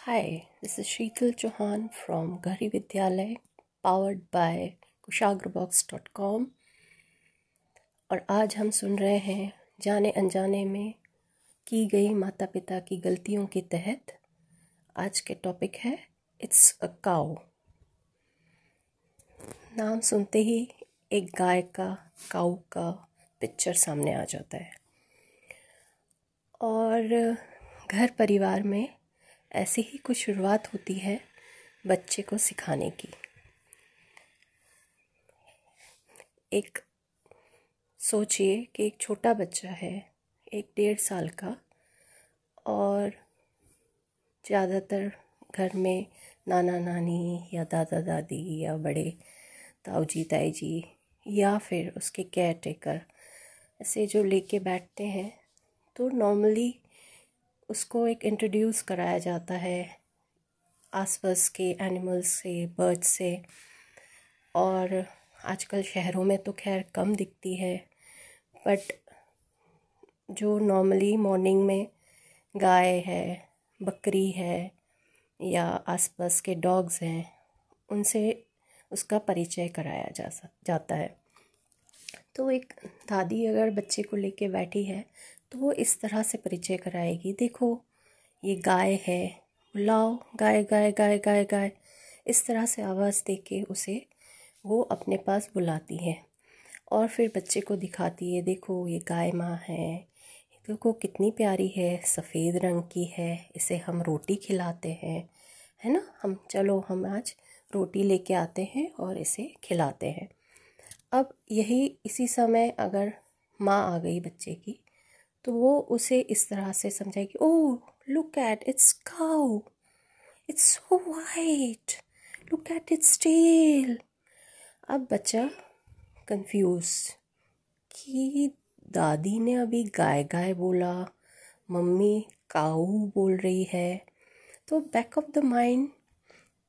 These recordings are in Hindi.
Hi, this is Sheetal Chauhan from Gari Vidyalay, powered by kushagrabox.com और आज हम सुन रहे हैं जाने अनजाने में की गई माता पिता की गलतियों के तहत आज के टॉपिक है इट्स अ काउ नाम सुनते ही एक गाय का काऊ का पिक्चर सामने आ जाता है। और घर परिवार में ऐसी ही कुछ शुरुआत होती है बच्चे को सिखाने की। एक, सोचिए कि एक छोटा बच्चा है, एक डेढ़ साल का, और ज़्यादातर घर में नाना नानी या दादा दादी या बड़े ताऊ जी ताई जी या फिर उसके केयर टेकर ऐसे जो लेके बैठते हैं तो नॉर्मली उसको एक इंट्रोड्यूस कराया जाता है आसपास के एनिमल्स से बर्ड्स से। और आजकल शहरों में तो खैर कम दिखती है बट जो नॉर्मली मॉर्निंग में गाय है, बकरी है या आसपास के डॉग्स हैं, उनसे उसका परिचय कराया जा जाता है। तो एक दादी अगर बच्चे को लेके बैठी है तो वो इस तरह से परिचय कराएगी, देखो, ये गाय है बुलाओ गाय गाय गाय गाय गाय। इस तरह से आवाज़ दे के उसे वो अपने पास बुलाती है और फिर बच्चे को दिखाती है, देखो, ये गाय माँ है देखो कितनी प्यारी है, सफ़ेद रंग की है, इसे हम रोटी खिलाते हैं। है ना? हम, चलो, हम आज रोटी लेके आते हैं और इसे खिलाते हैं। अब यही इसी समय अगर माँ आ गई बच्चे की तो वो उसे इस तरह से समझाएगी ओह look at it's cow it's so white look at it's tail अब बच्चा कंफ्यूज कि दादी ने अभी गाय गाय बोला, मम्मी काऊ बोल रही है। तो बैक ऑफ़ द माइंड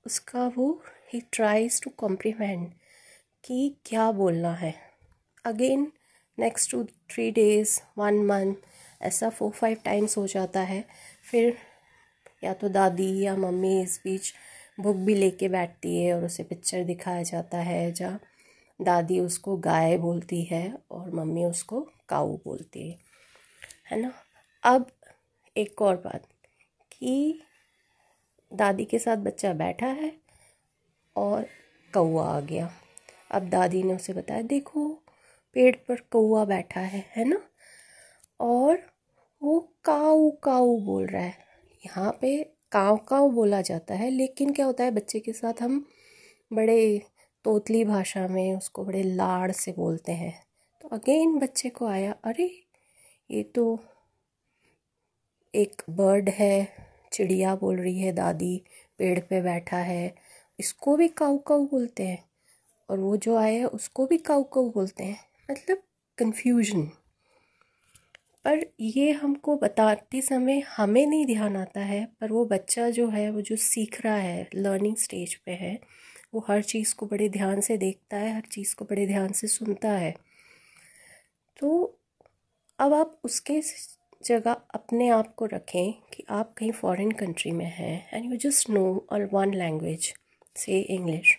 उसका वो ही ट्राइज टू कॉम्प्लीमेंट कि क्या बोलना है। Again next two three days one month ऐसा फोर फाइव टाइम्स हो जाता है। फिर या तो दादी या मम्मी इस बीच बुक भी लेके बैठती है और उसे पिक्चर दिखाया जाता है, जहाँ दादी उसको गाय बोलती है और मम्मी उसको काऊ बोलती है। है ना? अब एक और बात कि दादी के साथ बच्चा बैठा है और कौआ आ गया। अब दादी ने उसे बताया, देखो पेड़ पर कौआ बैठा है है ना? और वो काऊ काऊ बोल रहा है। यहाँ पे काव काव बोला जाता है, लेकिन क्या होता है, बच्चे के साथ हम बड़े तोतली भाषा में उसको बड़े लाड़ से बोलते हैं। तो अगेन बच्चे को आया, अरे, ये तो एक बर्ड है, चिड़िया बोल रही है, दादी पेड़ पे बैठा है। इसको भी काऊ काऊ बोलते हैं, और वो जो आया उसको भी काऊ काऊ बोलते हैं। मतलब कन्फ्यूज़न पर ये हमको बताते समय हमें नहीं ध्यान आता है, पर वो बच्चा जो है, वो जो सीख रहा है लर्निंग स्टेज पे है, वो हर चीज़ को बड़े ध्यान से देखता है, हर चीज़ को बड़े ध्यान से सुनता है। तो अब आप उसके जगह अपने आप को रखें कि आप कहीं फॉरेन कंट्री में हैं एंड यू जस्ट नो और वन लैंग्वेज से इंग्लिश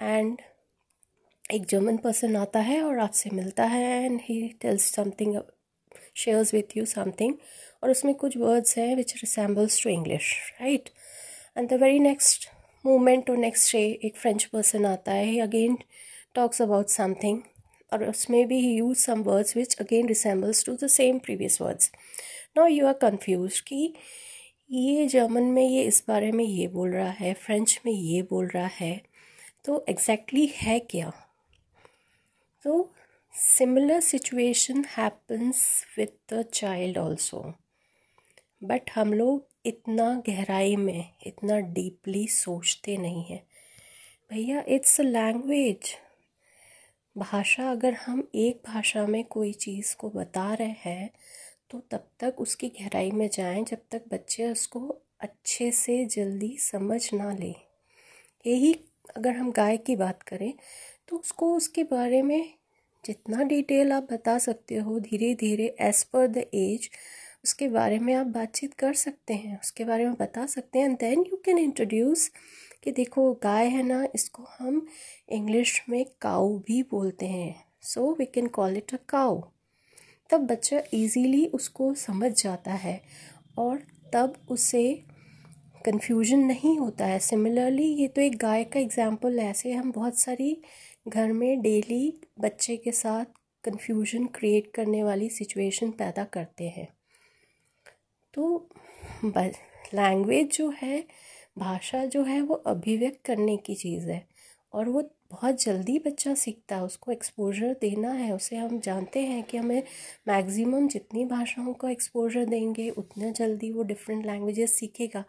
एंड एक जर्मन पर्सन आता है और आपसे मिलता है and he tells something shares with you something और उसमें कुछ वर्ड्स हैं which resembles to English right and the very next moment और नेक्स्ट डे एक फ्रेंच पर्सन आता है अगेन टॉक्स अबाउट समथिंग और उसमें भी he use some words which again resembles to the same previous words now you are confuse कि ये जर्मन में ये इस बारे में ये बोल रहा है फ्रेंच में ये बोल रहा है तो एग्जैक्टली exactly है क्या? तो similar situation happens with the child also but हम लोग इतना गहराई में, इतना डीपली सोचते नहीं हैं। भैया इट्स अ लैंग्वेज भाषा, अगर हम एक भाषा में कोई चीज़ को बता रहे हैं तो तब तक उसकी गहराई में जाएँ, जब तक बच्चे उसको अच्छे से जल्दी समझ ना लें। यही अगर हम गाय की बात करें तो उसको उसके बारे में जितना डिटेल आप बता सकते हो धीरे धीरे एज़ पर द एज उसके बारे में आप बातचीत कर सकते हैं, उसके बारे में बता सकते हैं and then you can introduce कि देखो, गाय है ना, इसको हम इंग्लिश में काऊ भी बोलते हैं so we can call it a cow तब बच्चा इजीली उसको समझ जाता है, और तब उसे कन्फ्यूज़न नहीं होता है। सिमिलरली ये तो एक गाय का एग्ज़ाम्पल है, ऐसे हम बहुत सारी घर में डेली बच्चे के साथ कन्फ्यूज़न क्रिएट करने वाली सिचुएशन पैदा करते हैं। तो लैंग्वेज जो है, भाषा जो है, वो अभिव्यक्त करने की चीज़ है और वो बहुत जल्दी बच्चा सीखता है, उसको एक्सपोजर देना है। उसे हम जानते हैं कि हमें मैक्सिमम जितनी भाषाओं का एक्सपोजर देंगे, उतना जल्दी वो डिफरेंट लैंग्वेजेस सीखेगा।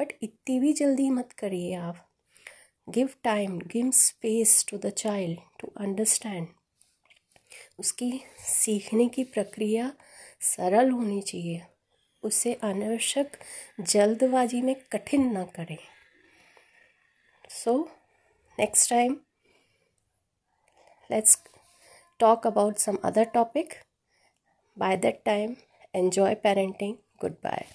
बट इतनी भी जल्दी मत करिए आप। Give time give space to the child to understand उसकी सीखने की प्रक्रिया सरल होनी चाहिए। उसे अनावश्यक जल्दबाजी में कठिन ना करें। So next time let's talk about some other topic. By that time, enjoy parenting. Goodbye.